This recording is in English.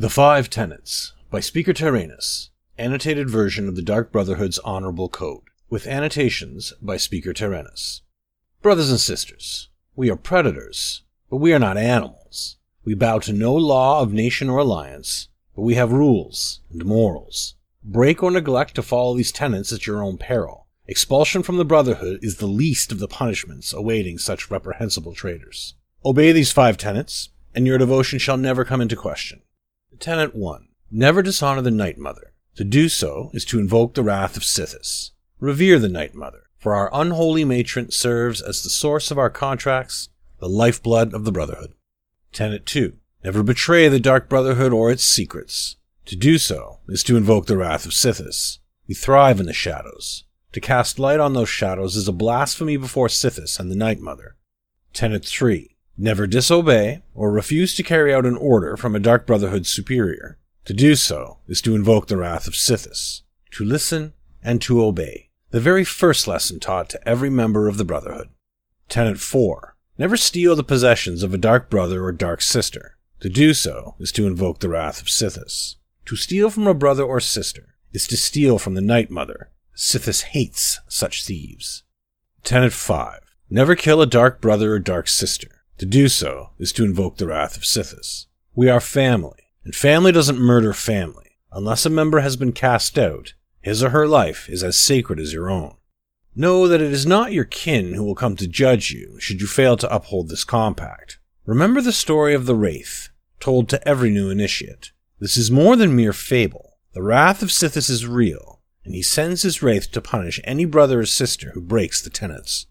The Five Tenets by Speaker Terenus, annotated version of the Dark Brotherhood's Honorable Code, with annotations by Speaker Terenus. Brothers and sisters, we are predators, but we are not animals. We bow to no law of nation or alliance, but we have rules and morals. Break or neglect to follow these tenets at your own peril. Expulsion from the Brotherhood is the least of the punishments awaiting such reprehensible traitors. Obey these five tenets, and your devotion shall never come into question. Tenet 1. Never dishonor the Night Mother. To do so is to invoke the wrath of Sithis. Revere the Night Mother, for our unholy matron serves as the source of our contracts, the lifeblood of the Brotherhood. Tenet 2. Never betray the Dark Brotherhood or its secrets. To do so is to invoke the wrath of Sithis. We thrive in the shadows. To cast light on those shadows is a blasphemy before Sithis and the Night Mother. Tenet 3. Never disobey or refuse to carry out an order from a Dark Brotherhood superior. To do so is to invoke the wrath of Sithis, to listen and to obey. The very first lesson taught to every member of the Brotherhood. Tenet 4. Never steal the possessions of a Dark Brother or Dark Sister. To do so is to invoke the wrath of Sithis. To steal from a brother or sister is to steal from the Night Mother. Sithis hates such thieves. Tenet 5. Never kill a Dark Brother or Dark Sister. To do so is to invoke the wrath of Sithis. We are family, and family doesn't murder family. Unless a member has been cast out, his or her life is as sacred as your own. Know that it is not your kin who will come to judge you should you fail to uphold this compact. Remember the story of the Wraith, told to every new initiate. This is more than mere fable. The wrath of Sithis is real, and he sends his Wraith to punish any brother or sister who breaks the tenets.